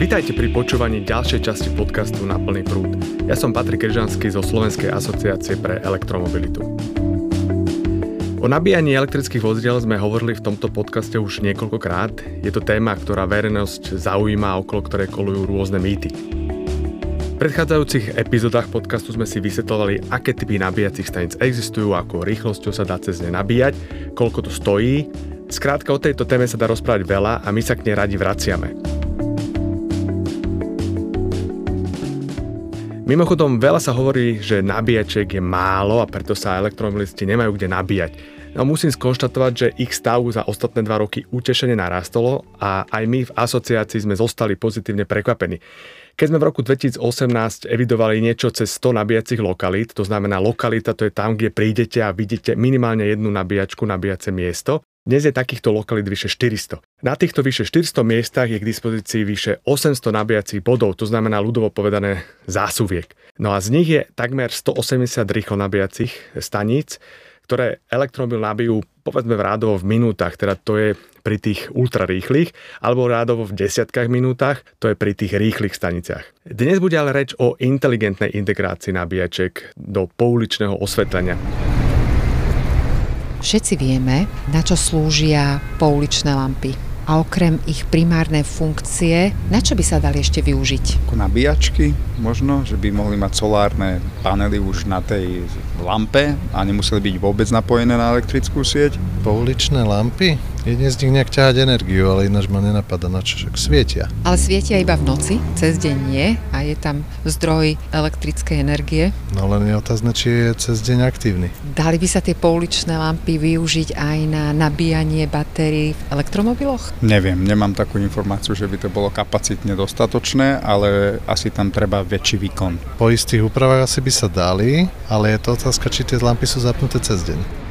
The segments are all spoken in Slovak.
Vítajte pri počúvaní ďalšej časti podcastu Na plný prúd. Ja som Patrik Kryžanský zo Slovenskej asociácie pre elektromobilitu. O nabíjaní elektrických vozidiel sme hovorili v tomto podcaste už niekoľkokrát. Je to téma, ktorá verejnosť zaujíma okolo ktorej kolujú rôzne mýty. V predchádzajúcich epizódach podcastu sme si vysvetlovali, aké typy nabíjacích staníc existujú, ako rýchlosťou sa dá cez ne nabíjať, koľko to stojí. Skrátka o tejto téme sa dá rozprávať veľa a my sa k nej radi vraciame. Mimochodom, veľa sa hovorí, že nabíjačiek je málo a preto sa elektromobilisti nemajú kde nabíjať. No musím skonštatovať, že ich stav za ostatné dva roky utešene narastolo a aj my v asociácii sme zostali pozitívne prekvapení. Keď sme v roku 2018 evidovali niečo cez 100 nabíjacích lokalít, to znamená lokalita to je tam, kde prídete a vidíte minimálne jednu nabíjačku, nabíjace miesto, dnes je takýchto lokalít vyše 400. Na týchto vyše 400 miestach je k dispozícii vyše 800 nabíjacích bodov, to znamená ľudovo povedané zásuviek. No a z nich je takmer 180 rýchlo nabíjacích staníc, ktoré elektromobil nabijú povedzme v rádovo v minútach, teda to je pri tých ultrarýchlych, alebo rádovo v desiatkách minútach, to je pri tých rýchlych staniciach. Dnes bude ale reč o inteligentnej integrácii nabíjaček do pouličného osvetlenia. Všetci vieme, na čo slúžia pouličné lampy. A okrem ich primárnej funkcie, na čo by sa dali ešte využiť? ako nabíjačky možno, že by mohli mať solárne panely už na tej lampe a nemuseli byť vôbec napojené na elektrickú sieť. Pouličné lampy? Jedine z nich nejak ťahať energiu, ale ináč ma nenapadá na čo, však svietia. Ale svietia iba v noci, cez deň nie a je tam zdroj elektrickej energie. No len je otázne, či je cez deň aktívny. Dali by sa tie pouličné lampy využiť aj na nabíjanie batérií v elektromobiloch? Neviem, nemám takú informáciu, že by to bolo kapacitne dostatočné, ale asi tam treba väčší výkon. Po istých úpravách asi by sa dali, ale je to otázka, či tie lampy sú zapnuté cez deň.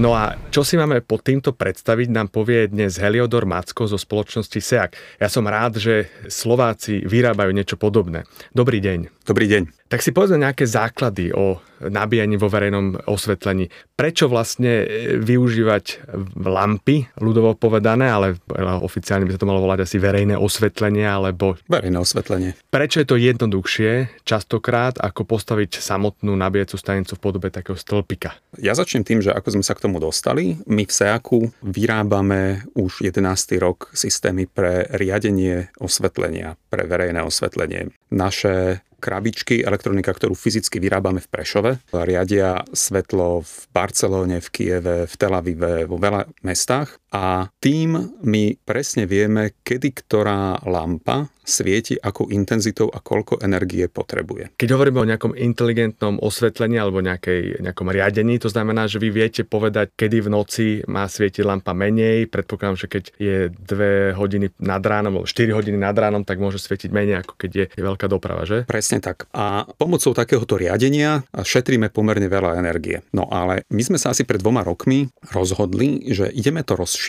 No a čo si máme pod týmto predstaviť, nám povie dnes Heliodor Macko zo spoločnosti SEAK. Ja som rád, že Slováci vyrábajú niečo podobné. Dobrý deň. Dobrý deň. Tak si povedzme nejaké základy o nabíjaní vo verejnom osvetlení. Prečo vlastne e, využívať lampy, ľudovo povedané, ale oficiálne by sa to malo volať asi verejné osvetlenie, alebo Verejné osvetlenie. prečo je to jednoduchšie častokrát, ako postaviť samotnú nabíjacú stanicu v podobe takého stĺpika? Ja začnem tým, že ako sme sa k tomu dostali. My v SEAKu vyrábame už 11. rok systémy pre riadenie osvetlenia, pre verejné osvetlenie. Naše krabičky, elektronika, ktorú fyzicky vyrábame v Prešove, riadia svetlo v Barcelóne, v Kieve, v Tel Avive, vo veľa mestách a tým my presne vieme, kedy ktorá lampa svieti, akou intenzitou a koľko energie potrebuje. Keď hovoríme o nejakom inteligentnom osvetlení alebo nejakej, nejakom riadení, to znamená, že vy viete povedať, kedy v noci má svietiť lampa menej. Predpokladám, že keď je 2 hodiny nad ránom, alebo 4 hodiny nad ránom, tak môže svietiť menej, ako keď je, veľká doprava, že? Presne tak. A pomocou takéhoto riadenia šetríme pomerne veľa energie. No ale my sme sa asi pred dvoma rokmi rozhodli, že ideme to rozšíriť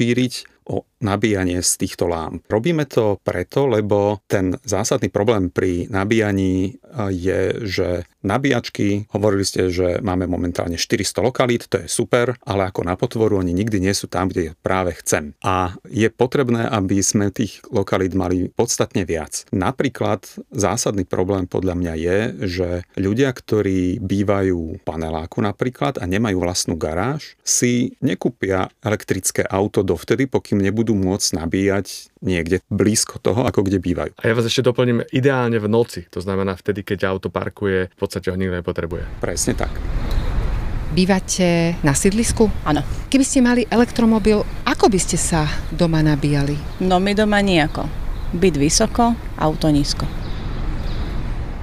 o nabíjanie z týchto lámp. Robíme to preto, lebo ten zásadný problém pri nabíjaní je, že nabíjačky, hovorili ste, že máme momentálne 400 lokalít, to je super, ale ako na potvoru oni nikdy nie sú tam, kde práve chcem. A je potrebné, aby sme tých lokalít mali podstatne viac. Napríklad zásadný problém podľa mňa je, že ľudia, ktorí bývajú v paneláku napríklad a nemajú vlastnú garáž, si nekúpia elektrické auto dovtedy, pokým nebudú môcť nabíjať niekde blízko toho, ako kde bývajú. A ja vás ešte doplním ideálne v noci, to znamená vtedy, keď auto parkuje, v podstate ho nikto nepotrebuje. Presne tak. Bývate na sídlisku? Áno. Keby ste mali elektromobil, ako by ste sa doma nabíjali? No my doma nejako. Byt vysoko, auto nízko.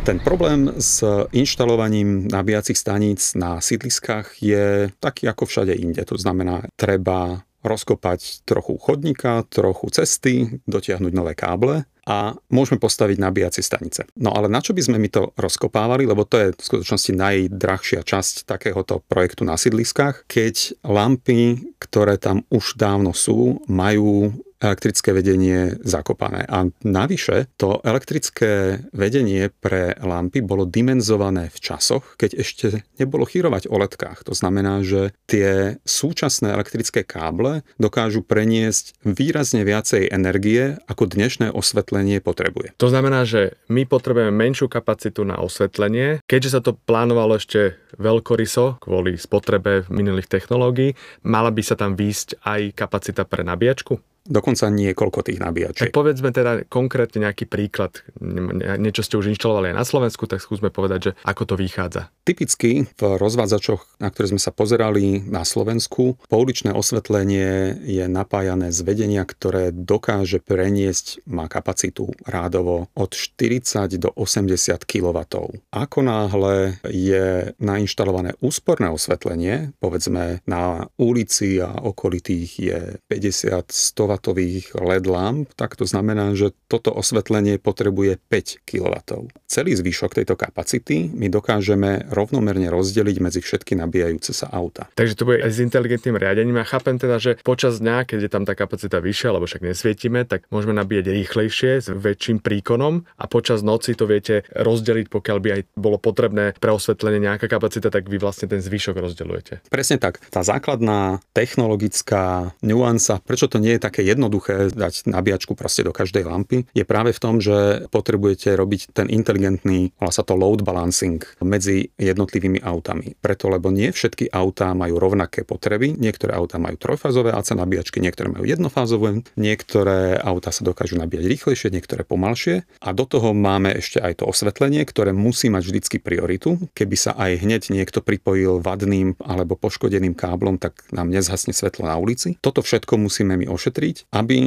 Ten problém s inštalovaním nabíjacích staníc na sídliskách je taký ako všade inde. To znamená, treba rozkopať trochu chodníka, trochu cesty, dotiahnuť nové káble a môžeme postaviť nabíjacie stanice. No ale na čo by sme my to rozkopávali, lebo to je v skutočnosti najdrahšia časť takéhoto projektu na sídliskách, keď lampy, ktoré tam už dávno sú, majú elektrické vedenie zakopané. A navyše to elektrické vedenie pre lampy bolo dimenzované v časoch, keď ešte nebolo chýrovať o letkách. To znamená, že tie súčasné elektrické káble dokážu preniesť výrazne viacej energie, ako dnešné osvetlenie potrebuje. To znamená, že my potrebujeme menšiu kapacitu na osvetlenie, keďže sa to plánovalo ešte veľkoryso kvôli spotrebe minulých technológií, mala by sa tam výjsť aj kapacita pre nabíjačku? Dokonca niekoľko tých nabíjačiek. Tak povedzme teda konkrétne nejaký príklad. Niečo ste už inštalovali aj na Slovensku, tak skúsme povedať, že ako to vychádza. Typicky v rozvádzačoch, na ktoré sme sa pozerali na Slovensku, pouličné osvetlenie je napájané z vedenia, ktoré dokáže preniesť, má kapacitu rádovo od 40 do 80 kW. Ako náhle je nainštalované úsporné osvetlenie, povedzme na ulici a okolitých je 50-100 kW LED lamp, tak to znamená, že toto osvetlenie potrebuje 5 kW. Celý zvyšok tejto kapacity my dokážeme rovnomerne rozdeliť medzi všetky nabíjajúce sa auta. Takže to bude aj s inteligentným riadením. A chápem teda, že počas dňa, keď je tam tá kapacita vyššia, lebo však nesvietime, tak môžeme nabíjať rýchlejšie s väčším príkonom a počas noci to viete rozdeliť, pokiaľ by aj bolo potrebné pre osvetlenie nejaká kapacita, tak vy vlastne ten zvyšok rozdeľujete. Presne tak. Tá základná technologická nuansa, prečo to nie je také také jednoduché dať nabíjačku proste do každej lampy, je práve v tom, že potrebujete robiť ten inteligentný, volá sa to load balancing medzi jednotlivými autami. Preto, lebo nie všetky autá majú rovnaké potreby, niektoré autá majú trojfázové AC nabíjačky, niektoré majú jednofázové, niektoré autá sa dokážu nabíjať rýchlejšie, niektoré pomalšie a do toho máme ešte aj to osvetlenie, ktoré musí mať vždycky prioritu. Keby sa aj hneď niekto pripojil vadným alebo poškodeným káblom, tak nám nezhasne svetlo na ulici. Toto všetko musíme my ošetriť vytvoriť, aby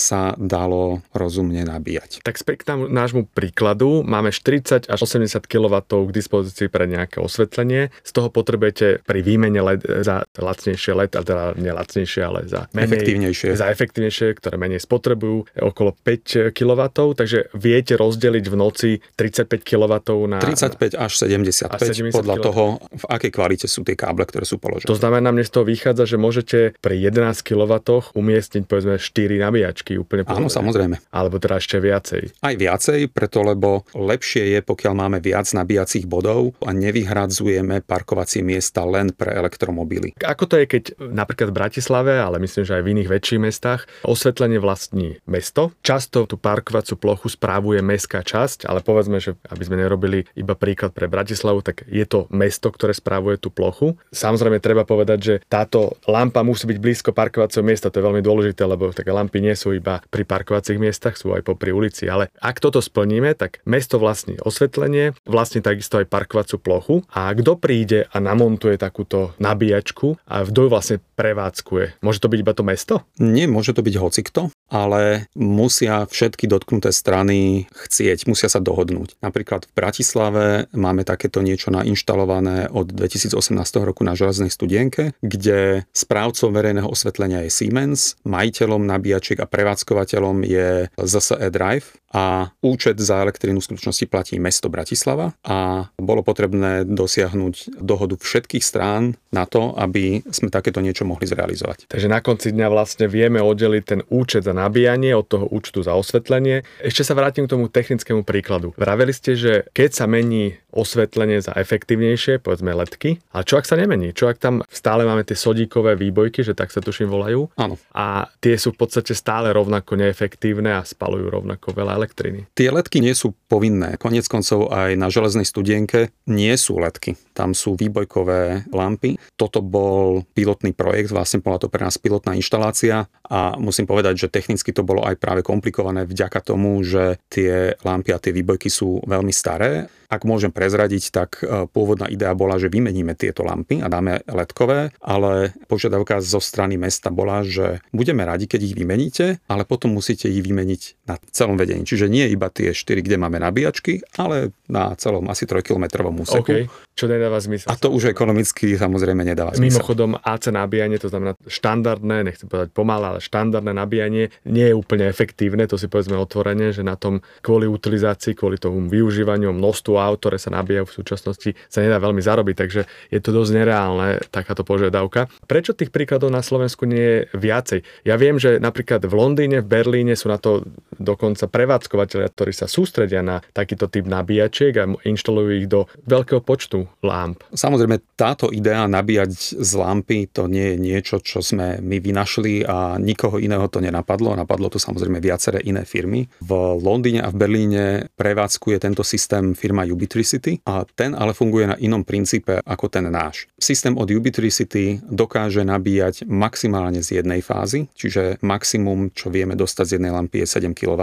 sa dalo rozumne nabíjať. Tak späť k nášmu príkladu. Máme 40 až 80 kW k dispozícii pre nejaké osvetlenie. Z toho potrebujete pri výmene LED za lacnejšie LED, a teda nelacnejšie, ale za menej, efektívnejšie. Za efektívnejšie, ktoré menej spotrebujú, okolo 5 kW. Takže viete rozdeliť v noci 35 kW na... 35 až 75, 70 podľa kW. toho, v akej kvalite sú tie káble, ktoré sú položené. To znamená, mne z toho vychádza, že môžete pri 11 kW umiestniť povedzme 4 nabíjačky úplne Áno, samozrejme. Alebo teda ešte viacej. Aj viacej, preto lebo lepšie je, pokiaľ máme viac nabíjacích bodov a nevyhradzujeme parkovacie miesta len pre elektromobily. Ako to je, keď napríklad v Bratislave, ale myslím, že aj v iných väčších mestách, osvetlenie vlastní mesto. Často tú parkovaciu plochu správuje mestská časť, ale povedzme, že aby sme nerobili iba príklad pre Bratislavu, tak je to mesto, ktoré správuje tú plochu. Samozrejme treba povedať, že táto lampa musí byť blízko parkovacieho miesta, to je veľmi dôležité, lebo také lampy nie sú iba pri parkovacích miestach, sú aj popri ulici. Ale ak toto splníme, tak mesto vlastní osvetlenie, vlastní takisto aj parkovaciu plochu a kto príde a namontuje takúto nabíjačku a kto ju vlastne prevádzkuje? Môže to byť iba to mesto? Nie, môže to byť hocikto, ale musia všetky dotknuté strany chcieť, musia sa dohodnúť. Napríklad v Bratislave máme takéto niečo nainštalované od 2018 roku na železnej studienke, kde správcom verejného osvetlenia je Siemens, majiteľ majiteľom nabíjačiek a prevádzkovateľom je ZSE Drive a účet za elektrínu v skutočnosti platí mesto Bratislava a bolo potrebné dosiahnuť dohodu všetkých strán na to, aby sme takéto niečo mohli zrealizovať. Takže na konci dňa vlastne vieme oddeliť ten účet za nabíjanie od toho účtu za osvetlenie. Ešte sa vrátim k tomu technickému príkladu. Vraveli ste, že keď sa mení osvetlenie za efektívnejšie, povedzme ledky, ale čo ak sa nemení? Čo ak tam stále máme tie sodíkové výbojky, že tak sa tuším volajú? Áno. A tie sú v podstate stále rovnako neefektívne a spalujú rovnako veľa elektriny. Tie letky nie sú povinné. Konec koncov aj na železnej studienke nie sú letky. Tam sú výbojkové lampy. Toto bol pilotný projekt, vlastne bola to pre nás pilotná inštalácia a musím povedať, že technicky to bolo aj práve komplikované vďaka tomu, že tie lampy a tie výbojky sú veľmi staré ak môžem prezradiť, tak e, pôvodná idea bola, že vymeníme tieto lampy a dáme ledkové, ale požiadavka zo strany mesta bola, že budeme radi, keď ich vymeníte, ale potom musíte ich vymeniť na celom vedení. Čiže nie iba tie 4, kde máme nabíjačky, ale na celom asi 3 km úseku. OK, čo nedáva zmysel. A to už ekonomicky samozrejme nedáva zmysel. Mimochodom AC nabíjanie, to znamená štandardné, nechcem povedať pomalé, ale štandardné nabíjanie nie je úplne efektívne, to si povedzme otvorene, že na tom kvôli utilizácii, kvôli tomu využívaniu množstvu aut, ktoré sa nabíjajú v súčasnosti, sa nedá veľmi zarobiť, takže je to dosť nereálne takáto požiadavka. Prečo tých príkladov na Slovensku nie je viacej? Ja viem, že napríklad v Londýne, v Berlíne sú na to dokonca prevádzkovateľia, ktorí sa sústredia na takýto typ nabíjačiek a inštalujú ich do veľkého počtu lámp. Samozrejme, táto idea nabíjať z lampy to nie je niečo, čo sme my vynašli a nikoho iného to nenapadlo. Napadlo to samozrejme viaceré iné firmy. V Londýne a v Berlíne prevádzkuje tento systém firma Ubitricity a ten ale funguje na inom princípe ako ten náš. Systém od Ubitricity dokáže nabíjať maximálne z jednej fázy, čiže maximum, čo vieme dostať z jednej lampy je 7 kW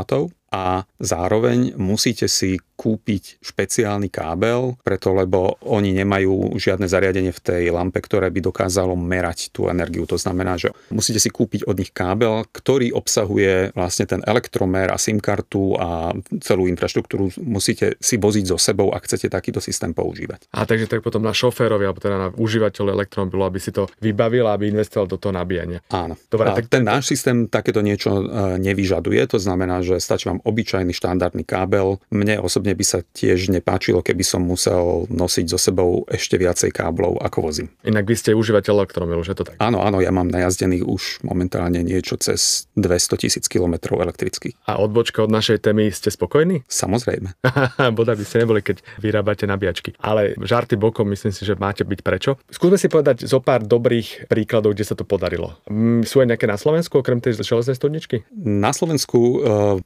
a zároveň musíte si kúpiť špeciálny kábel, preto lebo oni nemajú žiadne zariadenie v tej lampe, ktoré by dokázalo merať tú energiu. To znamená, že musíte si kúpiť od nich kábel, ktorý obsahuje vlastne ten elektromer a SIM kartu a celú infraštruktúru musíte si voziť so sebou, ak chcete takýto systém používať. A takže tak potom na šoférovi alebo teda na užívateľ elektromobilu, aby si to vybavil aby investoval do toho nabíjania. Áno. Dobre, a tak ten náš systém takéto niečo e, nevyžaduje, to znamená, že stačí vám obyčajný štandardný kábel. Mne osobne by sa tiež nepáčilo, keby som musel nosiť so sebou ešte viacej káblov, ako vozím. Inak vy ste užívateľ elektromobilu, že to tak? Áno, áno, ja mám najazdených už momentálne niečo cez 200 tisíc kilometrov elektrických. A odbočka od našej témy ste spokojní? Samozrejme. Boda by ste neboli, keď vyrábate nabíjačky. Ale žarty bokom, myslím si, že máte byť prečo. Skúsme si povedať zo pár dobrých príkladov, kde sa to podarilo. Mm, sú aj nejaké na Slovensku, okrem tej železnej studničky? Na Slovensku e,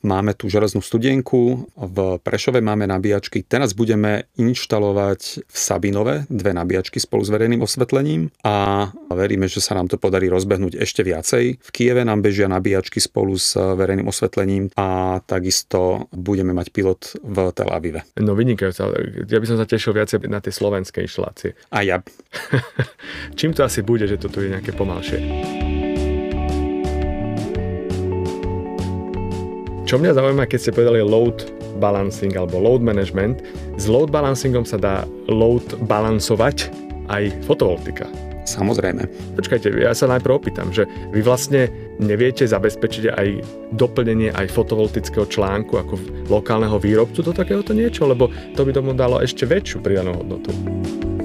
máme tú železnú studienku, v Prešove máme nabíjačky. Teraz budeme inštalovať v Sabinove dve nabíjačky spolu s verejným osvetlením a veríme, že sa nám to podarí rozbehnúť ešte viacej. V Kieve nám bežia nabíjačky spolu s verejným osvetlením a takisto budeme mať pilot v Tel Avive. No vynikajúce. Ja by som sa tešil viacej na tie slovenské inštalácie. A ja. Čím to asi bude, že to tu je nejaké pomalšie? Čo mňa zaujíma, keď ste povedali load balancing alebo load management, s load balancingom sa dá load balancovať aj fotovoltika. Samozrejme. Počkajte, ja sa najprv opýtam, že vy vlastne neviete zabezpečiť aj doplnenie aj fotovoltického článku ako lokálneho výrobcu do takéhoto niečo, lebo to by tomu dalo ešte väčšiu pridanú hodnotu.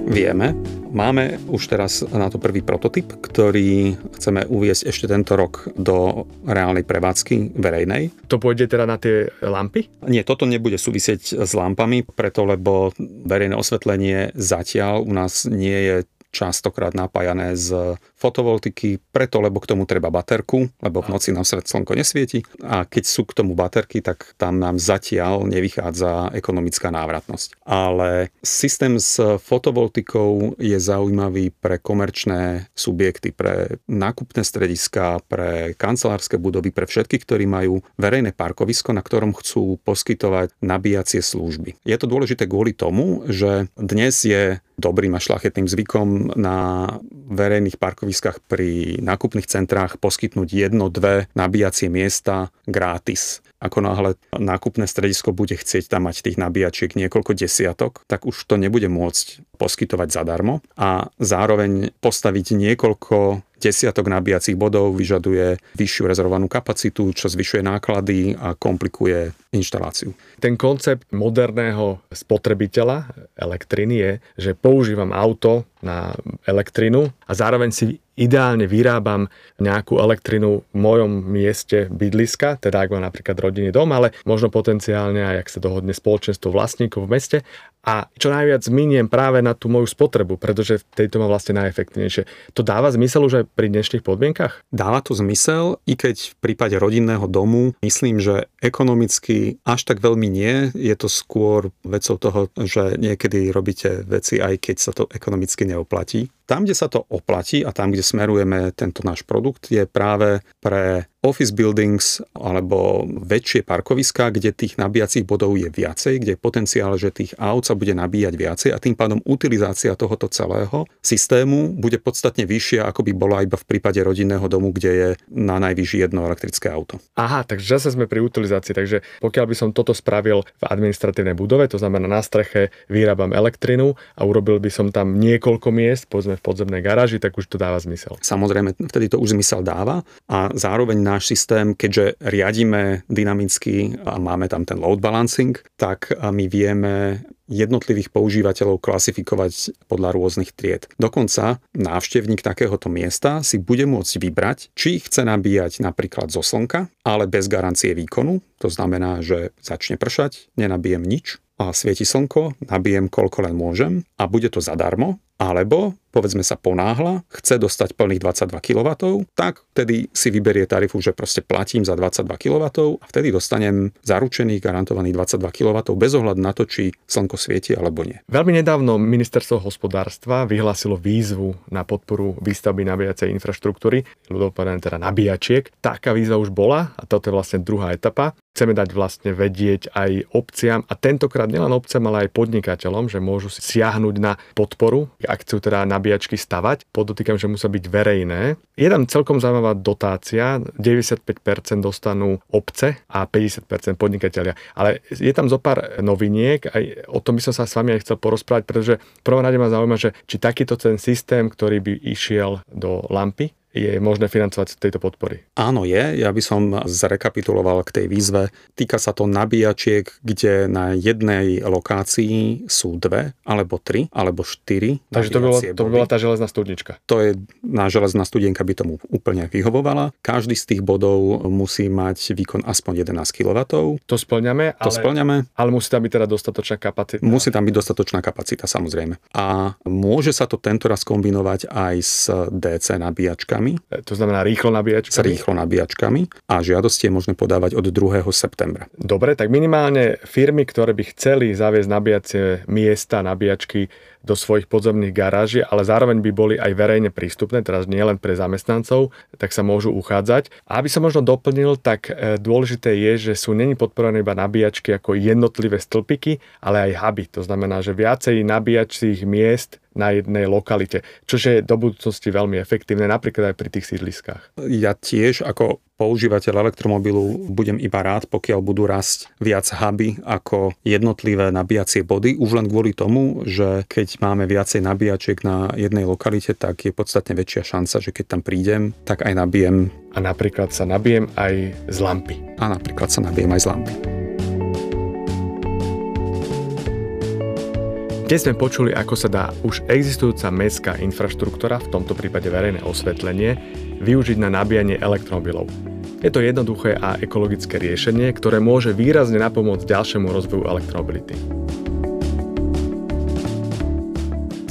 Vieme. Máme už teraz na to prvý prototyp, ktorý chceme uviesť ešte tento rok do reálnej prevádzky verejnej. To pôjde teda na tie lampy? Nie, toto nebude súvisieť s lampami, preto lebo verejné osvetlenie zatiaľ u nás nie je častokrát napájané z fotovoltiky, preto lebo k tomu treba baterku, lebo v noci nám svet slnko nesvieti a keď sú k tomu baterky, tak tam nám zatiaľ nevychádza ekonomická návratnosť. Ale systém s fotovoltikou je zaujímavý pre komerčné subjekty, pre nákupné strediska, pre kancelárske budovy, pre všetkých, ktorí majú verejné parkovisko, na ktorom chcú poskytovať nabíjacie služby. Je to dôležité kvôli tomu, že dnes je dobrým a šlachetným zvykom na verejných parkoviskách pri nákupných centrách poskytnúť jedno, dve nabíjacie miesta gratis. Ako náhle nákupné stredisko bude chcieť tam mať tých nabíjačiek niekoľko desiatok, tak už to nebude môcť poskytovať zadarmo a zároveň postaviť niekoľko desiatok nabíjacích bodov vyžaduje vyššiu rezervovanú kapacitu, čo zvyšuje náklady a komplikuje inštaláciu. Ten koncept moderného spotrebiteľa elektriny je, že používam auto na elektrinu a zároveň si ideálne vyrábam nejakú elektrinu v mojom mieste bydliska, teda ak mám napríklad rodinný dom, ale možno potenciálne aj ak sa dohodne spoločenstvo vlastníkov v meste a čo najviac miniem práve na tú moju spotrebu, pretože v tejto má vlastne najefektívnejšie. To dáva zmysel už aj pri dnešných podmienkach? Dáva to zmysel, i keď v prípade rodinného domu myslím, že ekonomicky až tak veľmi nie. Je to skôr vecou toho, že niekedy robíte veci aj keď sa to ekonomicky neoplatí. Tam, kde sa to oplatí a tam, kde smerujeme tento náš produkt, je práve pre office buildings alebo väčšie parkoviská, kde tých nabíjacích bodov je viacej, kde je potenciál, že tých aut sa bude nabíjať viacej a tým pádom utilizácia tohoto celého systému bude podstatne vyššia, ako by bola iba v prípade rodinného domu, kde je na najvyššie jedno elektrické auto. Aha, takže zase sme pri utilizácii, takže pokiaľ by som toto spravil v administratívnej budove, to znamená na streche vyrábam elektrinu a urobil by som tam niekoľko miest, povedzme v podzemnej garáži, tak už to dáva zmysel. Samozrejme, vtedy to už zmysel dáva a zároveň náš systém, keďže riadíme dynamicky a máme tam ten load balancing, tak my vieme jednotlivých používateľov klasifikovať podľa rôznych tried. Dokonca návštevník takéhoto miesta si bude môcť vybrať, či chce nabíjať napríklad zo slnka, ale bez garancie výkonu. To znamená, že začne pršať, nenabijem nič, a svieti slnko, nabijem koľko len môžem a bude to zadarmo, alebo povedzme sa ponáhla, chce dostať plných 22 kW, tak vtedy si vyberie tarifu, že proste platím za 22 kW a vtedy dostanem zaručených, garantovaných 22 kW bez ohľadu na to, či slnko svieti alebo nie. Veľmi nedávno ministerstvo hospodárstva vyhlásilo výzvu na podporu výstavby nabíjacej infraštruktúry, ľudopovedané teda nabíjačiek. Taká výzva už bola a toto je vlastne druhá etapa. Chceme dať vlastne vedieť aj obciam a tentokrát nielen obciam, ale aj podnikateľom, že môžu si siahnuť na podporu, ak chcú teda nabíjačky stavať. Podotýkam, že musia byť verejné. Je tam celkom zaujímavá dotácia, 95% dostanú obce a 50% podnikateľia. Ale je tam zo pár noviniek, aj o tom by som sa s vami aj chcel porozprávať, pretože prvom rade ma zaujíma, že či takýto ten systém, ktorý by išiel do lampy, je možné financovať z tejto podpory? Áno je, ja by som zrekapituloval k tej výzve. Týka sa to nabíjačiek, kde na jednej lokácii sú dve, alebo tri, alebo štyri Takže to, bolo, to bola tá železná studnička. To je, na železná studienka by tomu úplne vyhovovala. Každý z tých bodov musí mať výkon aspoň 11 kW. To splňame, to ale, splňame. ale musí tam byť teda dostatočná kapacita. Musí tam byť dostatočná kapacita, samozrejme. A môže sa to tento raz kombinovať aj s DC nabíjačkami nabíjačkami. E, to znamená rýchlo nabíjačkami? S rýchlo nabíjačkami a žiadosti je možné podávať od 2. septembra. Dobre, tak minimálne firmy, ktoré by chceli zaviesť nabíjacie miesta, nabíjačky do svojich podzemných garáží, ale zároveň by boli aj verejne prístupné, teraz nie len pre zamestnancov, tak sa môžu uchádzať. A aby som možno doplnil, tak e, dôležité je, že sú není podporované iba nabíjačky ako jednotlivé stĺpiky, ale aj huby. To znamená, že viacej nabíjačích miest na jednej lokalite, čo je do budúcnosti veľmi efektívne, napríklad aj pri tých sídliskách. Ja tiež ako používateľ elektromobilu budem iba rád, pokiaľ budú rásť viac huby ako jednotlivé nabíjacie body, už len kvôli tomu, že keď máme viacej nabíjačiek na jednej lokalite, tak je podstatne väčšia šanca, že keď tam prídem, tak aj nabijem. A napríklad sa nabijem aj z lampy. A napríklad sa nabijem aj z lampy. Dnes sme počuli, ako sa dá už existujúca mestská infraštruktúra, v tomto prípade verejné osvetlenie, využiť na nabíjanie elektromobilov. Je to jednoduché a ekologické riešenie, ktoré môže výrazne napomôcť ďalšiemu rozvoju elektromobility.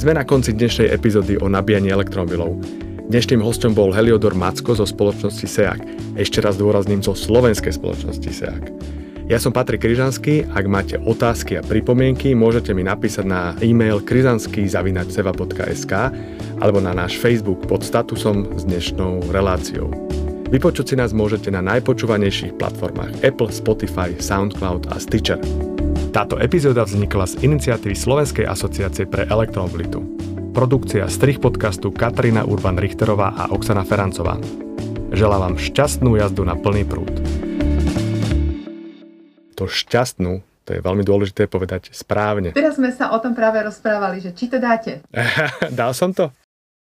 Sme na konci dnešnej epizódy o nabíjaní elektromobilov. Dnešným hostom bol Heliodor Macko zo spoločnosti SEAC. Ešte raz dôrazním zo slovenskej spoločnosti SEAC. Ja som Patrik Kryžanský, ak máte otázky a pripomienky, môžete mi napísať na e-mail kryzanský.seva.sk alebo na náš Facebook pod statusom s dnešnou reláciou. Vypočuť si nás môžete na najpočúvanejších platformách Apple, Spotify, SoundCloud a Stitcher. Táto epizóda vznikla z iniciatívy Slovenskej asociácie pre elektromobilitu. Produkcia strich podcastu Katarína Urban-Richterová a Oksana Ferancová. Želám vám šťastnú jazdu na plný prúd to šťastnú, to je veľmi dôležité povedať správne. Teraz sme sa o tom práve rozprávali, že či to dáte. Dal som to?